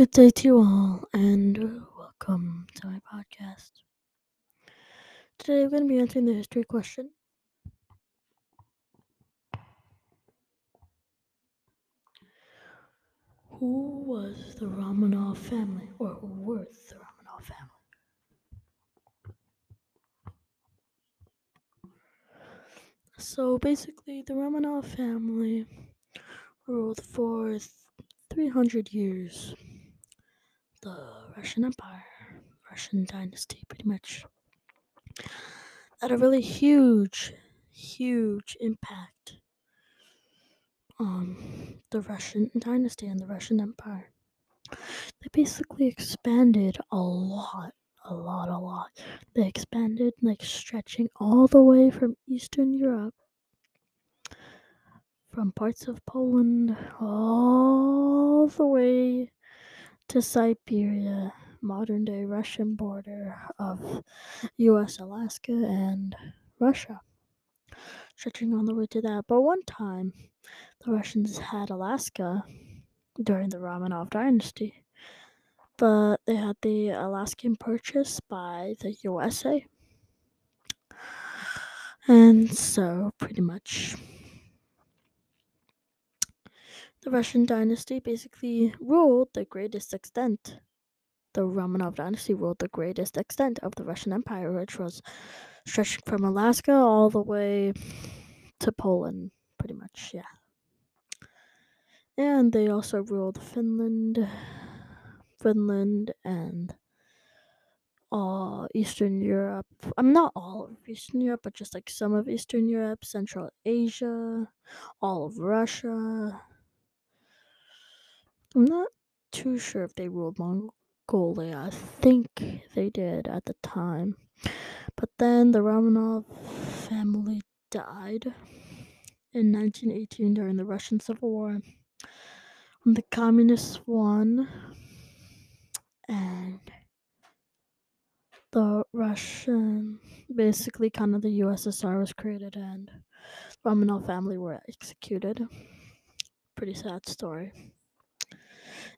Good day to you all, and welcome to my podcast. Today I'm going to be answering the history question. Who was the Romanov family, or who were the Romanov family? So basically, the Romanov family ruled for 300 years the Russian Empire, Russian dynasty, pretty much. Had a really huge, huge impact on the Russian dynasty and the Russian Empire. They basically expanded a lot, a lot, a lot. They expanded, like stretching all the way from Eastern Europe, from parts of Poland, all the way to Siberia, modern day Russian border of US Alaska and Russia, stretching all the way to that. But one time, the Russians had Alaska during the Romanov dynasty, but they had the Alaskan purchase by the USA. And so, pretty much, the Russian dynasty basically ruled the greatest extent. The Romanov dynasty ruled the greatest extent of the Russian Empire, which was stretching from Alaska all the way to Poland, pretty much, yeah. And they also ruled Finland, Finland, and all Eastern Europe. I'm not all of Eastern Europe, but just like some of Eastern Europe, Central Asia, all of Russia, I'm not too sure if they ruled Mongolia. I think they did at the time. But then the Romanov family died in 1918 during the Russian Civil War. When the communists won and the Russian, basically, kind of the USSR was created and Romanov family were executed. Pretty sad story.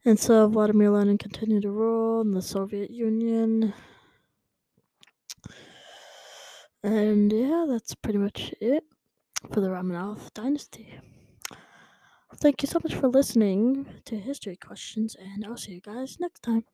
And so Vladimir Lenin continued to rule in the Soviet Union. And yeah, that's pretty much it for the Romanov dynasty. Thank you so much for listening to History Questions, and I'll see you guys next time.